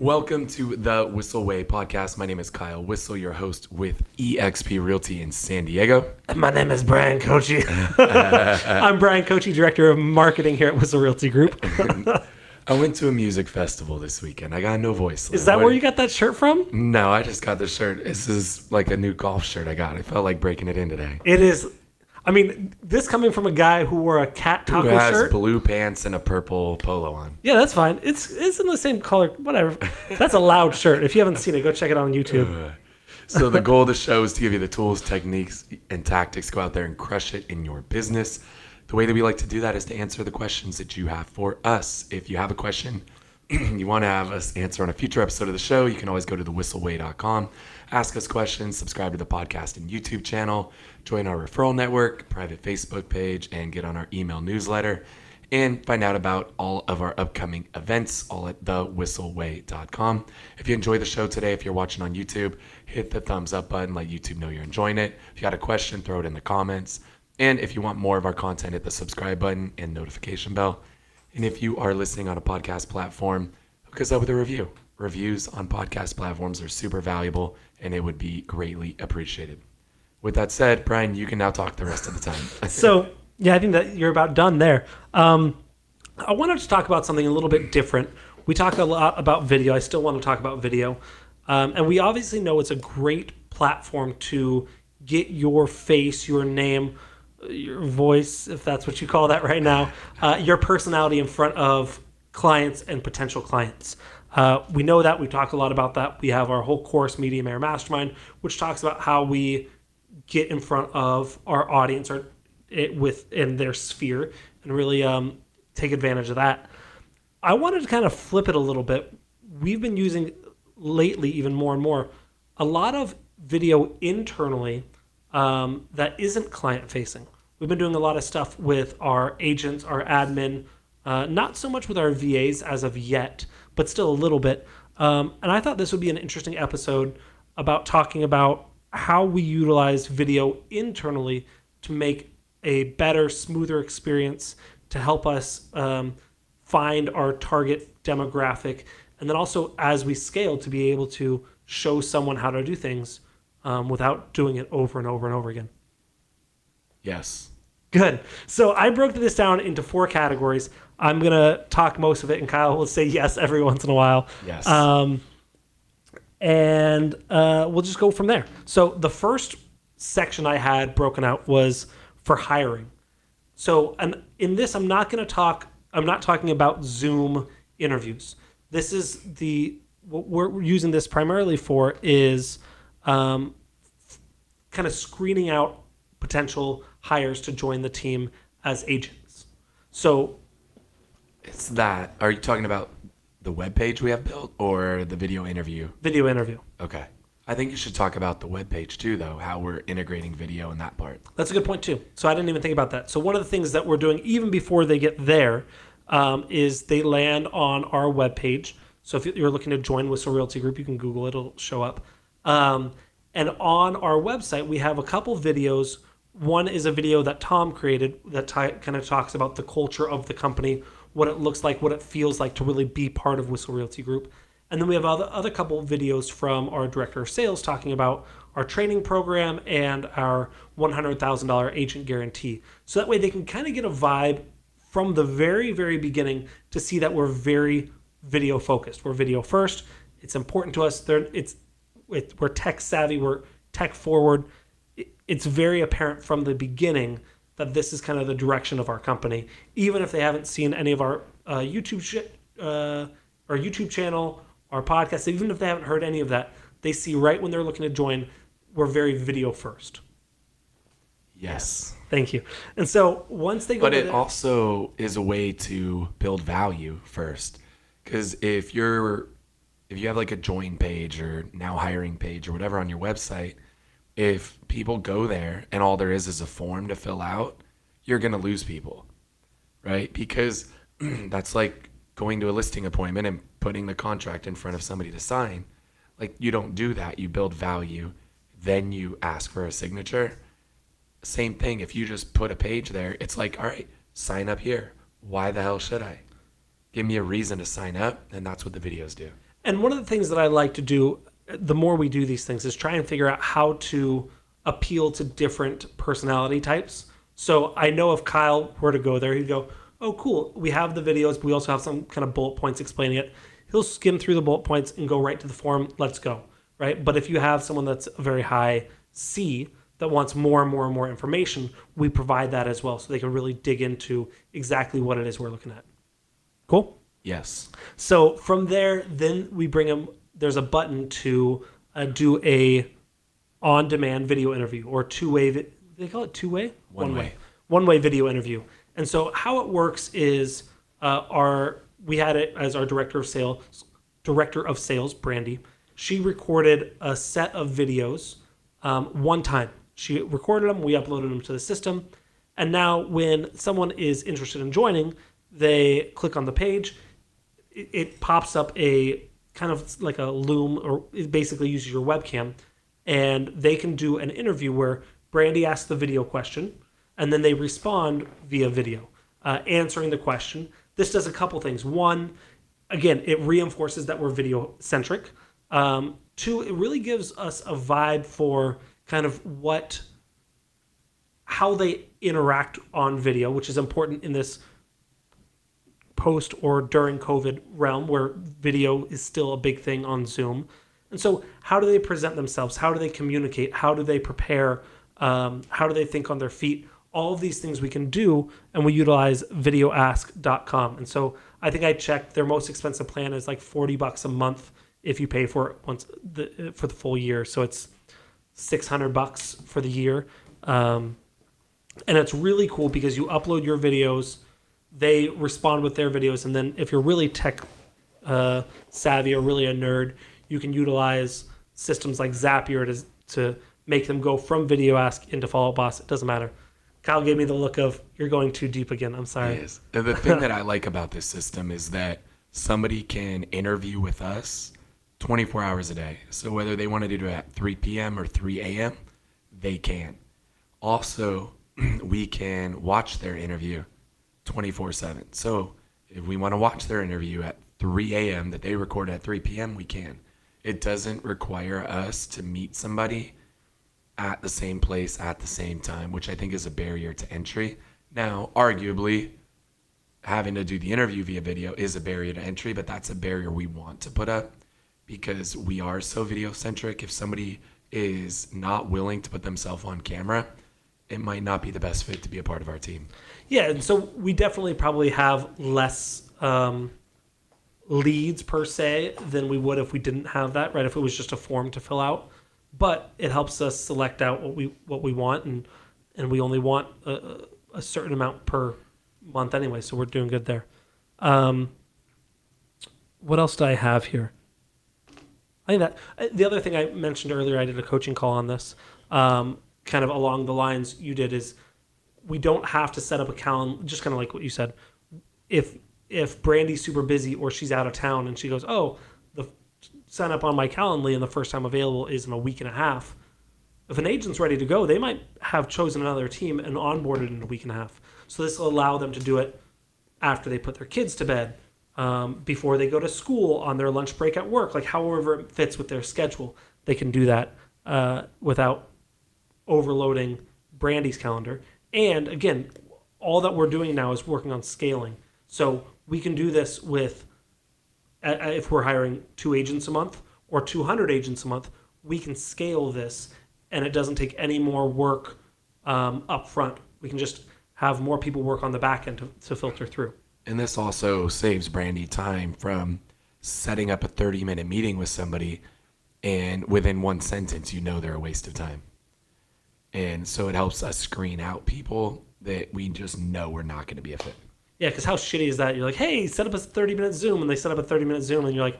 Welcome to the Whissel Way podcast. My name is Kyle Whissel, your host with eXp Realty in San Diego. My name is Bryan Koci. I'm Bryan Koci, Director of Marketing here at Whissel Realty Group. I went to a music festival this weekend. I got no voice. Is that where you got that shirt from? No, I just got this shirt. This is like a new golf shirt I got. I felt like breaking it in today. It is. I mean, this coming from a guy who wore a cat Who taco has shirt. blue pants and a purple polo on? Yeah, that's fine. It's it's in the same color. Whatever. That's a loud shirt. If you haven't seen it, go check it out on YouTube. Uh, so the goal of the show is to give you the tools, techniques, and tactics. Go out there and crush it in your business. The way that we like to do that is to answer the questions that you have for us. If you have a question you want to have us answer on a future episode of the show, you can always go to thewhisselway.com, ask us questions, subscribe to the podcast and YouTube channel, join our referral network, private Facebook page, and get on our email newsletter. And find out about all of our upcoming events, all at thewhisselway.com. If you enjoy the show today, if you're watching on YouTube, hit the thumbs up button, let YouTube know you're enjoying it. If you got a question, throw it in the comments. And if you want more of our content, hit the subscribe button and notification bell. And if you are listening on a podcast platform, hook us up with a review. Reviews on podcast platforms are super valuable and it would be greatly appreciated. With that said, Bryan, you can now talk the rest of the time. So yeah, I think that you're about done there. Um, I wanted to talk about something a little bit different. We talk a lot about video. I still want to talk about video, um, and we obviously know it's a great platform to get your face, your name, your voice, if that's what you call that right now, uh, your personality in front of clients and potential clients. Uh, we know that. We talk a lot about that. We have our whole course, Media Mayor Mastermind, which talks about how we get in front of our audience or it within their sphere and really um, take advantage of that. I wanted to kind of flip it a little bit. We've been using lately, even more and more, a lot of video internally um, that isn't client facing. We've been doing a lot of stuff with our agents, our admin, uh, not so much with our VAs as of yet, but still a little bit. Um, and I thought this would be an interesting episode about talking about how we utilize video internally to make a better, smoother experience to help us um, find our target demographic, and then also as we scale to be able to show someone how to do things um, without doing it over and over and over again. yes. Good. So I broke this down into four categories. I'm gonna talk most of it, and Kyle will say yes every once in a while. Yes. Um, and uh, we'll just go from there. So the first section I had broken out was for hiring. So, and in this, I'm not going to talk. I'm not talking about Zoom interviews. This is the what we're using this primarily for is um, kind of screening out potential hires to join the team as agents. So It's that. Are you talking about the web page we have built or the video interview? video interview. Okay. I think you should talk about the web page too, though, how we're integrating video in that part. That's a good point too. So I didn't even think about that. So one of the things that we're doing even before they get there um, is they land on our web page. So if you're looking to join Whissel Realty Group, you can Google it; it'll show up. Um, and on our website, we have a couple videos. One is a video that Tom created that ti kind of talks about the culture of the company, what it looks like, what it feels like to really be part of Whissel Realty Group. And then we have other other couple videos from our director of sales talking about our training program and our $100,000 agent guarantee. So that way they can kind of get a vibe from the very, very beginning to see that we're very video focused. We're video first. It's important to us. They're, it's, it, we're tech savvy. We're tech forward. It- It's very apparent from the beginning that this is kind of the direction of our company, even if they haven't seen any of our uh, YouTube sh- uh, our YouTube channel, our podcast. Even if they haven't heard any of that, they see right when they're looking to join. We're very video first. Yes. Thank you. And so once they go, But it also is a way to build value first. Because if you're, if you have like a join page or now hiring page or whatever on your website, if people go there and all there is is a form to fill out, you're going to lose people, right? Because that's like going to a listing appointment and putting the contract in front of somebody to sign. Like you don't do that. You build value, then you ask for a signature. Same thing. If you just put a page there, it's like, all right, sign up here. Why the hell should I? Give me a reason to sign up, and that's what the videos do. And one of the things that I like to do, the more we do these things, is try and figure out how to appeal to different personality types. So I know if Kyle were to go there, he'd go, "Oh, cool. We have the videos, but we also have some kind of bullet points explaining it." He'll skim through the bullet points and go right to the form, Let's go, right? But if you have someone that's a very high C that wants more and more and more information, we provide that as well, so they can really dig into exactly what it is we're looking at. Cool. Yes. So from there, then we bring them. There's a button to uh, do a on-demand video interview or two-way. Vi- they call it two-way. One way. One-way video interview. And so how it works is uh, our we had it as our director of sales, director of sales, Brandy. She recorded a set of videos um, one time. She recorded them. We uploaded them to the system. And now, when someone is interested in joining, they click on the page it, it pops up a kind of like a loom or it basically uses your webcam and they can do an interview where brandy asks the video question and then they respond via video uh, answering the question. This does a couple things. One again it reinforces that we're video centric um, two it really gives us a vibe for kind of what how they interact on video which is important in this post or during COVID realm where video is still a big thing on Zoom. And so, how do they present themselves? How do they communicate? How do they prepare? Um, how do they think on their feet? All of these things we can do, and we utilize videoask.com. And so, I think I checked their most expensive plan is like 40 bucks a month if you pay for it once the, for the full year. So, it's 600 bucks for the year. Um, and it's really cool because you upload your videos they respond with their videos and then if you're really tech uh, savvy or really a nerd you can utilize systems like zapier to, to make them go from video ask into follow up boss it doesn't matter kyle gave me the look of you're going too deep again i'm sorry Yes. The thing that I like about this system is that somebody can interview with us 24 hours a day. So whether they want to do it at 3 p.m. or 3 a.m., they can. Also, we can watch their interview 24 7. So if we want to watch their interview at 3 a.m. that they record at 3 p.m., we can. It doesn't require us to meet somebody at the same place at the same time, which I think is a barrier to entry. Now, arguably, having to do the interview via video is a barrier to entry, but that's a barrier we want to put up because we are so video centric. If somebody is not willing to put themselves on camera, it might not be the best fit to be a part of our team. Yeah, and so we definitely probably have less um, leads per se than we would if we didn't have that, right? If it was just a form to fill out, but it helps us select out what we what we want, and and we only want a, a certain amount per month anyway, so we're doing good there. Um, what else do I have here? I think that uh, the other thing I mentioned earlier, I did a coaching call on this, um, kind of along the lines you did is we don't have to set up a calendar, just kind of like what you said. If if Brandy's super busy or she's out of town and she goes, oh, the sign up on my Calendly and the first time available is in a week and a half. If an agent's ready to go, they might have chosen another team and onboarded in a week and a half. So this will allow them to do it after they put their kids to bed, um, before they go to school, on their lunch break at work, like however it fits with their schedule. They can do that uh, without overloading Brandy's calendar. And again, all that we're doing now is working on scaling. So we can do this with, if we're hiring two agents a month or 200 agents a month, we can scale this and it doesn't take any more work um, up front. We can just have more people work on the back end to, to filter through. And this also saves Brandy time from setting up a 30 minute meeting with somebody and within one sentence you know they're a waste of time. And so it helps us screen out people that we just know we're not going to be a fit. Yeah, because how shitty is that? You're like, hey, set up a 30 minute Zoom, and they set up a 30 minute Zoom, and you're like,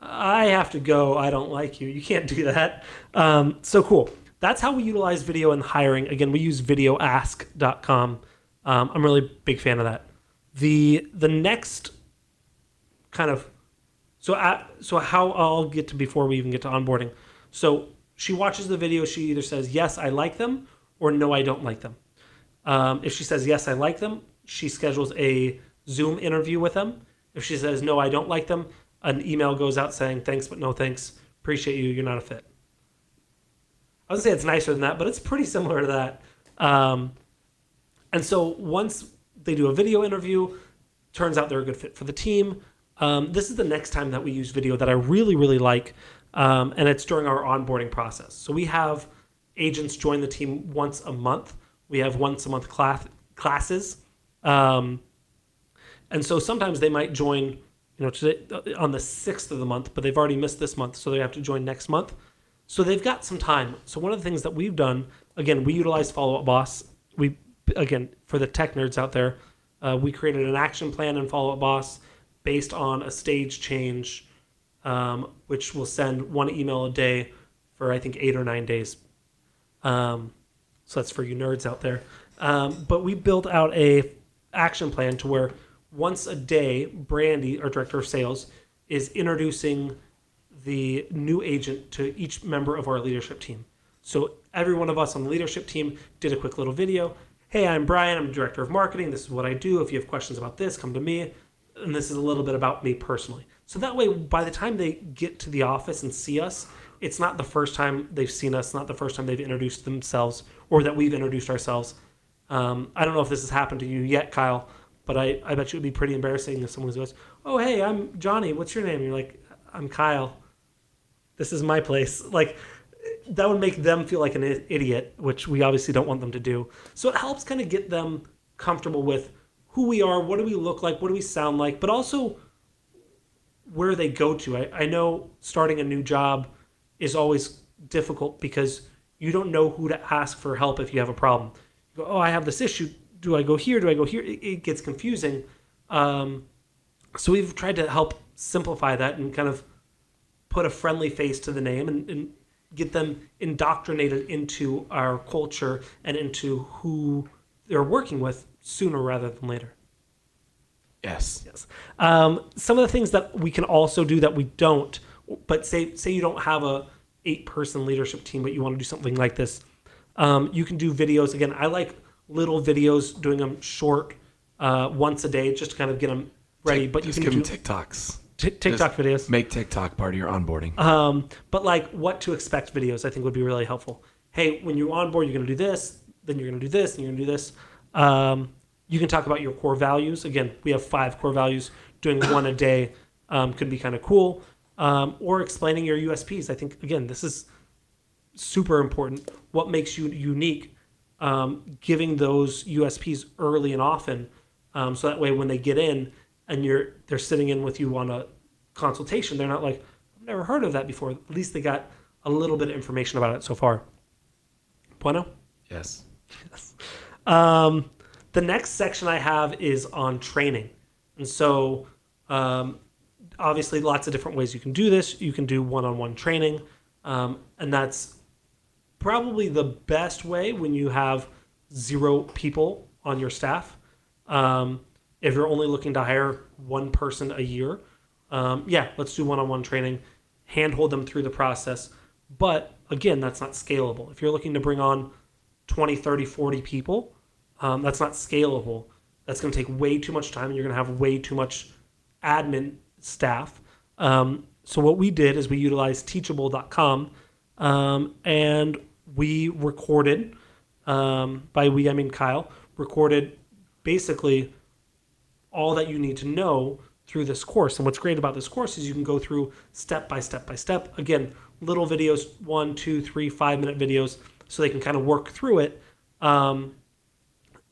I have to go. I don't like you. You can't do that. Um, so cool. That's how we utilize video in hiring. Again, we use videoask.com. Um, I'm really big fan of that. The the next kind of so at, so how I'll get to before we even get to onboarding. So she watches the video. She either says yes, I like them, or no, I don't like them. Um, if she says yes, I like them, she schedules a Zoom interview with them. If she says no, I don't like them, an email goes out saying thanks but no thanks, appreciate you, you're not a fit. I would say it's nicer than that, but it's pretty similar to that. Um, and so once they do a video interview, turns out they're a good fit for the team. Um, this is the next time that we use video that I really, really like, um, and it's during our onboarding process. So we have agents join the team once a month. We have once a month class classes, um, and so sometimes they might join, you know, today on the sixth of the month, but they've already missed this month, so they have to join next month. So they've got some time. So one of the things that we've done, again, we utilize Follow Up Boss. We again for the tech nerds out there, uh, we created an action plan in Follow Up Boss based on a stage change, um, which will send one email a day for I think eight or nine days. Um, so that's for you nerds out there. Um, but we built out a action plan to where once a day, Brandy, our director of sales, is introducing the new agent to each member of our leadership team. So every one of us on the leadership team did a quick little video. Hey, I'm Bryan. I'm director of marketing. This is what I do. If you have questions about this, come to me. And this is a little bit about me personally. So that way, by the time they get to the office and see us, it's not the first time they've seen us, not the first time they've introduced themselves, or that we've introduced ourselves. Um, I don't know if this has happened to you yet, Kyle, but I, I bet you it would be pretty embarrassing if someone goes, "Oh, hey, I'm Johnny. What's your name?" You're like, "I'm Kyle. This is my place." Like that would make them feel like an idiot, which we obviously don't want them to do. So it helps kind of get them comfortable with who we are, what do we look like, what do we sound like, but also where they go to. I, I know starting a new job is always difficult because you don't know who to ask for help if you have a problem. You go, oh, I have this issue. Do I go here? Do I go here? It, it gets confusing. Um, so we've tried to help simplify that and kind of put a friendly face to the name and, and get them indoctrinated into our culture and into who they're working with sooner rather than later. Yes. Yes. Um, some of the things that we can also do that we don't, but say say you don't have a eight person leadership team, but you want to do something like this, um, you can do videos. Again, I like little videos, doing them short, uh, once a day, just to kind of get them ready. But you Just can give do them TikToks. t- TikTok videos. Make TikTok part of your onboarding. Um, but like what to expect videos, I think would be really helpful. Hey, when you're on board, you're going to do this, then you're going to do this, and you're going to do this. Um, you can talk about your core values. Again, we have five core values. Doing one a day um, could be kind of cool. Um, or explaining your USPs. I think again, this is super important. What makes you unique? Um, giving those USPs early and often, um, so that way when they get in and you're they're sitting in with you on a consultation, they're not like, I've never heard of that before. At least they got a little bit of information about it so far. Bueno. yes. Um, the next section I have is on training. And so, um, obviously, lots of different ways you can do this. You can do one on one training, um, and that's probably the best way when you have zero people on your staff. Um, if you're only looking to hire one person a year, um, yeah, let's do one on one training, handhold them through the process. But again, that's not scalable. If you're looking to bring on 20, 30, 40 people, um, that's not scalable. That's going to take way too much time, and you're going to have way too much admin staff. Um, so what we did is we utilized Teachable.com, um, and we recorded. Um, by we, I mean Kyle recorded basically all that you need to know through this course. And what's great about this course is you can go through step by step by step. Again, little videos, one, two, three, five minute videos, so they can kind of work through it. Um,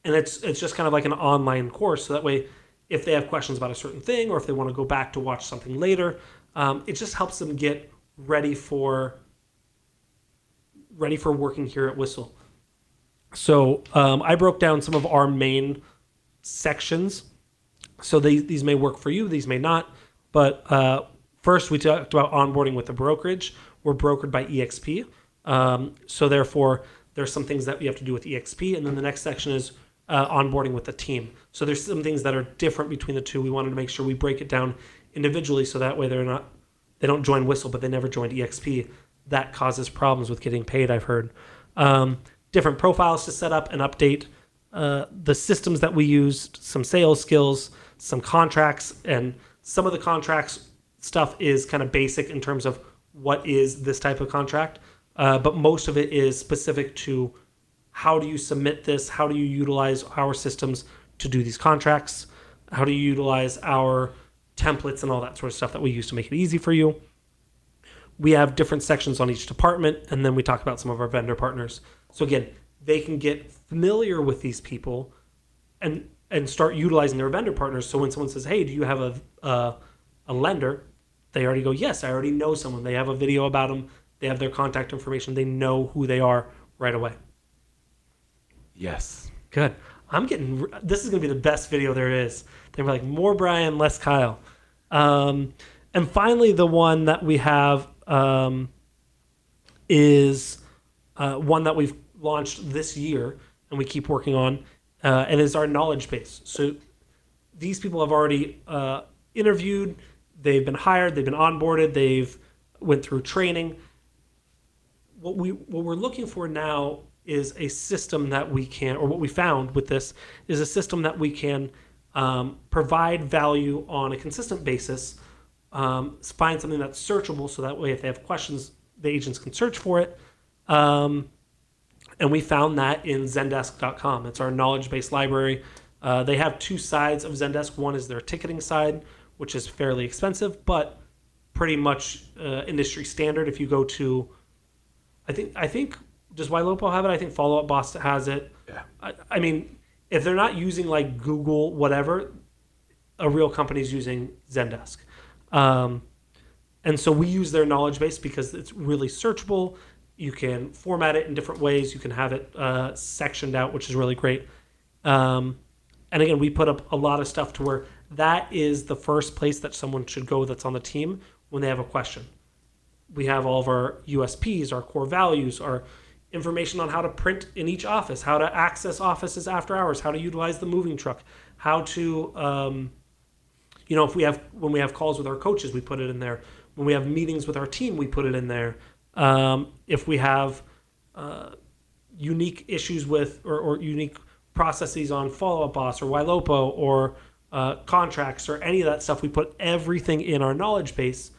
and it's it's just kind of like an online course, so that way, if they have questions about a certain thing or if they want to go back to watch something later, um, it just helps them get ready for ready for working here at Whissel. So um, I broke down some of our main sections. So they, these may work for you, these may not. But uh, first, we talked about onboarding with a brokerage. We're brokered by EXP. Um, so therefore, there's some things that we have to do with EXP. And then the next section is uh, onboarding with the team. So there's some things that are different between the two. We wanted to make sure we break it down individually, so that way they're not they don't join Whissel, but they never joined EXP. That causes problems with getting paid. I've heard. Um, different profiles to set up and update. Uh, the systems that we used, some sales skills, some contracts, and some of the contracts stuff is kind of basic in terms of what is this type of contract, uh, but most of it is specific to how do you submit this, how do you utilize our systems to do these contracts, how do you utilize our templates and all that sort of stuff that we use to make it easy for you. We have different sections on each department, and then we talk about some of our vendor partners. So again, they can get familiar with these people and and start utilizing their vendor partners. So when someone says, "Hey, do you have a a, a lender?" They already go, "Yes, I already know someone." They have a video about them. They have their contact information. They know who they are right away. Yes. Good. I'm getting. This is gonna be the best video there is. They're like more Bryan, less Kyle. Um, and finally, the one that we have um, is uh, one that we've launched this year and we keep working on, uh, and is our knowledge base. So these people have already uh, interviewed, they've been hired, they've been onboarded, they've went through training. What we what we're looking for now is a system that we can, or what we found with this is a system that we can um, provide value on a consistent basis. Um, find something that's searchable, so that way, if they have questions, the agents can search for it. Um, and we found that in Zendesk.com. It's our knowledge based library. Uh, they have two sides of Zendesk. One is their ticketing side, which is fairly expensive, but pretty much uh, industry standard. If you go to, I think I think does Ylopo have it? I think Follow Up Boss has it. Yeah. I, I mean, if they're not using like Google, whatever, a real company's using Zendesk. Um, and so we use their knowledge base because it's really searchable. You can format it in different ways. You can have it uh, sectioned out, which is really great. Um, and again, we put up a lot of stuff to where that is the first place that someone should go that's on the team when they have a question. We have all of our USPs, our core values, our information on how to print in each office, how to access offices after hours, how to utilize the moving truck, how to, um, you know, if we have when we have calls with our coaches, we put it in there. When we have meetings with our team, we put it in there. Um, if we have uh, unique issues with or, or unique processes on Follow Up Boss or Ylopo or uh, contracts or any of that stuff, we put everything in our knowledge base.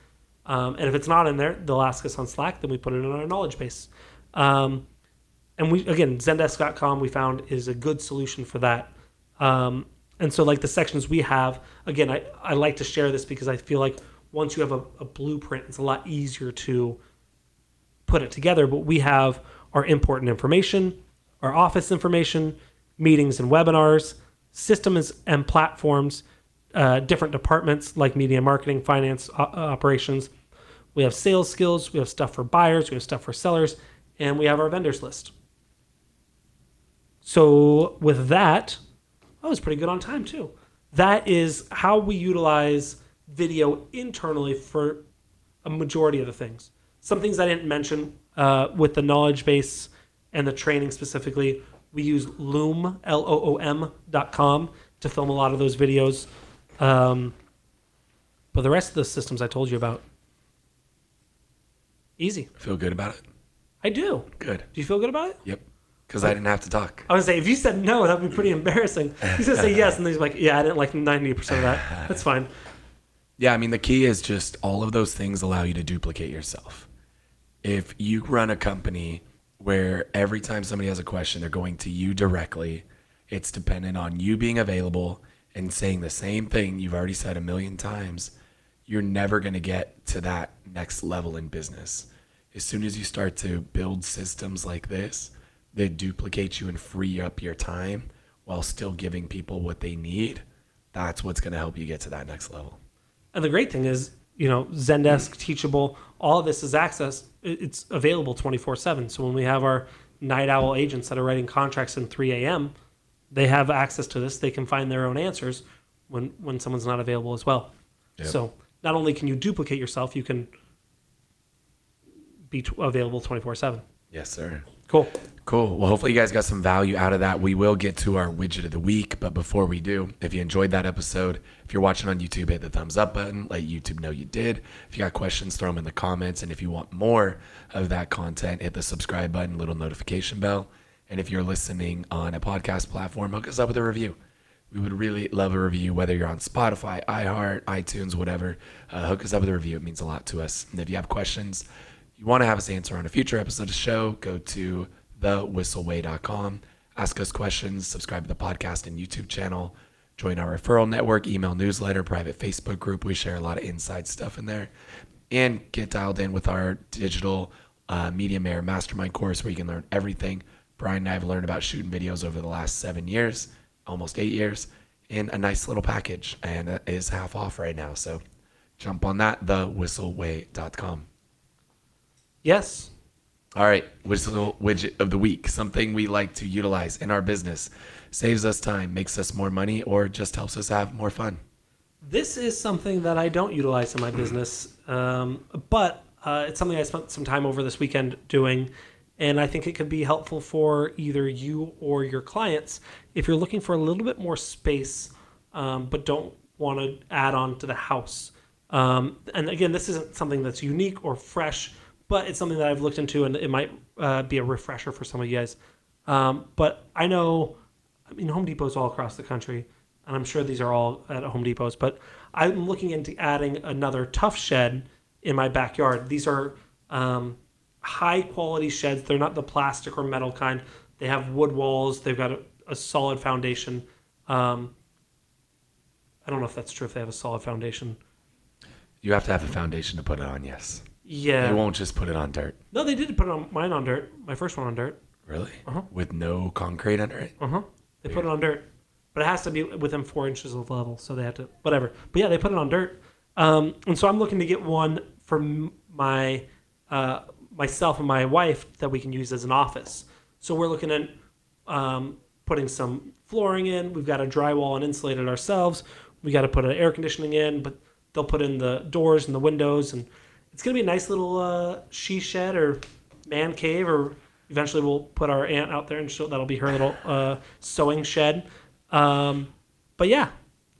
Um, and if it's not in there, they'll ask us on Slack. Then we put it in our knowledge base. Um, and we again, Zendesk.com we found is a good solution for that. Um, and so like the sections we have, again, I, I like to share this because I feel like once you have a, a blueprint, it's a lot easier to put it together. But we have our important information, our office information, meetings and webinars, systems and platforms, uh, different departments like media marketing, finance, o- operations. We have sales skills, we have stuff for buyers, we have stuff for sellers, and we have our vendors list. So with that, I was pretty good on time too. That is how we utilize video internally for a majority of the things. Some things I didn't mention uh, with the knowledge base and the training specifically. We use Loom, L O O M dot com to film a lot of those videos. Um, but the rest of the systems I told you about, easy. Feel good about it? I do. Good. Do you feel good about it? Yep. Because I didn't have to talk. I was gonna say if you said no, that'd be pretty embarrassing. He's gonna say yes, and then he's like, "Yeah, I didn't like ninety percent of that. That's fine." Yeah, I mean, the key is just all of those things allow you to duplicate yourself. If you run a company where every time somebody has a question, they're going to you directly, it's dependent on you being available and saying the same thing you've already said a million times, you're never going to get to that next level in business. As soon as you start to build systems like this that duplicate you and free up your time while still giving people what they need, that's what's going to help you get to that next level. And the great thing is, you know, Zendesk, Teachable, all of this is access. It's available twenty four seven. So when we have our night owl agents that are writing contracts in three a.m., they have access to this. They can find their own answers when when someone's not available as well. Yep. So not only can you duplicate yourself, you can be t- available twenty four seven. Yes, sir. Cool. Cool. Well, hopefully, you guys got some value out of that. We will get to our widget of the week. But before we do, if you enjoyed that episode, if you're watching on YouTube, hit the thumbs up button. Let YouTube know you did. If you got questions, throw them in the comments. And if you want more of that content, hit the subscribe button, little notification bell. And if you're listening on a podcast platform, hook us up with a review. We would really love a review, whether you're on Spotify, iHeart, iTunes, whatever. Uh, hook us up with a review. It means a lot to us. And if you have questions you want to have us answer on a future episode of the show, go to thewhisselway.com. Ask us questions, subscribe to the podcast and YouTube channel, join our referral network, email newsletter, private Facebook group. We share a lot of inside stuff in there. And get dialed in with our digital uh, Media Mayor Mastermind course where you can learn everything Bryan and I have learned about shooting videos over the last seven years, almost eight years, in a nice little package. And it is half off right now. So jump on that, thewhisselway.com. Yes. All right, whissel widget of the week. Something we like to utilize in our business. Saves us time, makes us more money, or just helps us have more fun. This is something that I don't utilize in my business, um, but uh, it's something I spent some time over this weekend doing, and I think it could be helpful for either you or your clients if you're looking for a little bit more space, um, but don't want to add on to the house. Um, and again, this isn't something that's unique or fresh but it's something that I've looked into, and it might uh, be a refresher for some of you guys. Um, but I know, I mean, Home Depots all across the country, and I'm sure these are all at Home Depots. But I'm looking into adding another Tuff Shed in my backyard. These are um, high quality sheds. They're not the plastic or metal kind. They have wood walls. They've got a, a solid foundation. Um, I don't know if that's true. If they have a solid foundation. You have to have a foundation to put it on. Yes. Yeah. They won't just put it on dirt. No, they did put it on mine on dirt. My first one on dirt. Really? Uh-huh. With no concrete under it? Uh huh. They put it on dirt, but it has to be within four inches of level, so they have to whatever. But yeah, they put it on dirt, um, and so I'm looking to get one for my uh, myself and my wife that we can use as an office. So we're looking at um, putting some flooring in. We've got a drywall and insulate it ourselves. We got to put an air conditioning in, but they'll put in the doors and the windows and it's gonna be a nice little uh, she shed or man cave, or eventually we'll put our aunt out there and she'll, that'll be her little uh, sewing shed. Um, but yeah,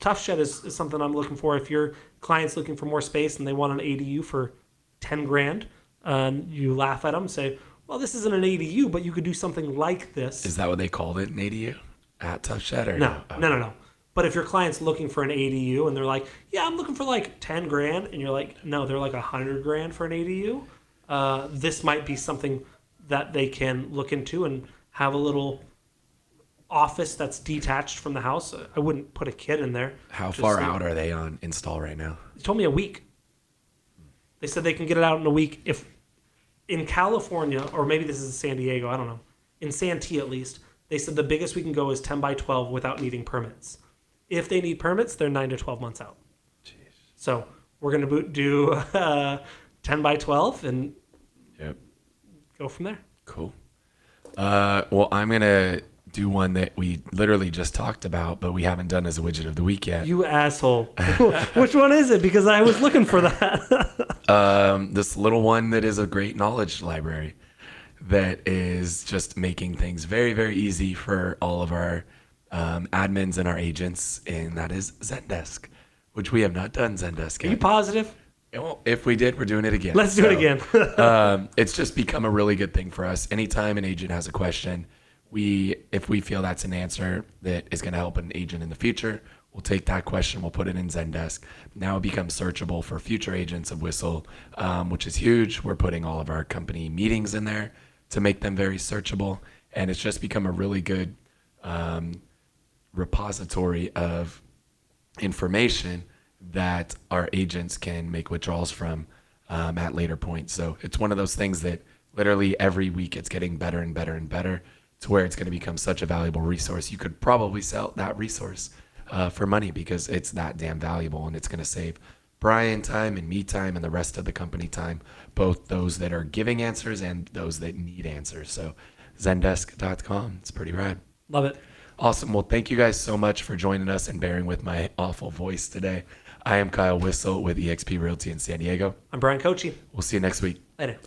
Tuff Shed is, is something I'm looking for. If your client's looking for more space and they want an ADU for ten grand, and you laugh at them, and say, "Well, this isn't an ADU, but you could do something like this." Is that what they called it, an ADU? At Tuff Shed or no, no, no, no. But if your client's looking for an ADU and they're like, yeah, I'm looking for like 10 grand, and you're like, no, they're like 100 grand for an ADU, uh, this might be something that they can look into and have a little office that's detached from the house. I wouldn't put a kid in there. How far so, out are they on install right now? They told me a week. They said they can get it out in a week if in California, or maybe this is San Diego, I don't know. In Santee at least, they said the biggest we can go is 10 by 12 without needing permits. If they need permits, they're nine to twelve months out. Jeez. So we're gonna do uh, ten by twelve and yep. go from there. Cool. Uh, well, I'm gonna do one that we literally just talked about, but we haven't done as a widget of the week yet. You asshole! Which one is it? Because I was looking for that. um, this little one that is a great knowledge library that is just making things very, very easy for all of our um, admins and our agents, and that is Zendesk, which we have not done Zendesk. Yet. Are you positive? Well, if we did, we're doing it again. Let's do it again. um, it's just become a really good thing for us. Anytime an agent has a question, we if we feel that's an answer that is going to help an agent in the future, we'll take that question, we'll put it in Zendesk. Now it becomes searchable for future agents of Whissel, um, which is huge. We're putting all of our company meetings in there to make them very searchable, and it's just become a really good um, repository of information that our agents can make withdrawals from um, at later points. So it's one of those things that literally every week it's getting better and better and better to where it's going to become such a valuable resource. You could probably sell that resource uh, for money because it's that damn valuable and it's going to save Bryan time and me time and the rest of the company time, both those that are giving answers and those that need answers. So zendesk.com, it's pretty rad. Love it. Awesome. Well, thank you guys so much for joining us and bearing with my awful voice today. I am Kyle Whissel with eXp Realty in San Diego. I'm Bryan Koci. We'll see you next week. Later.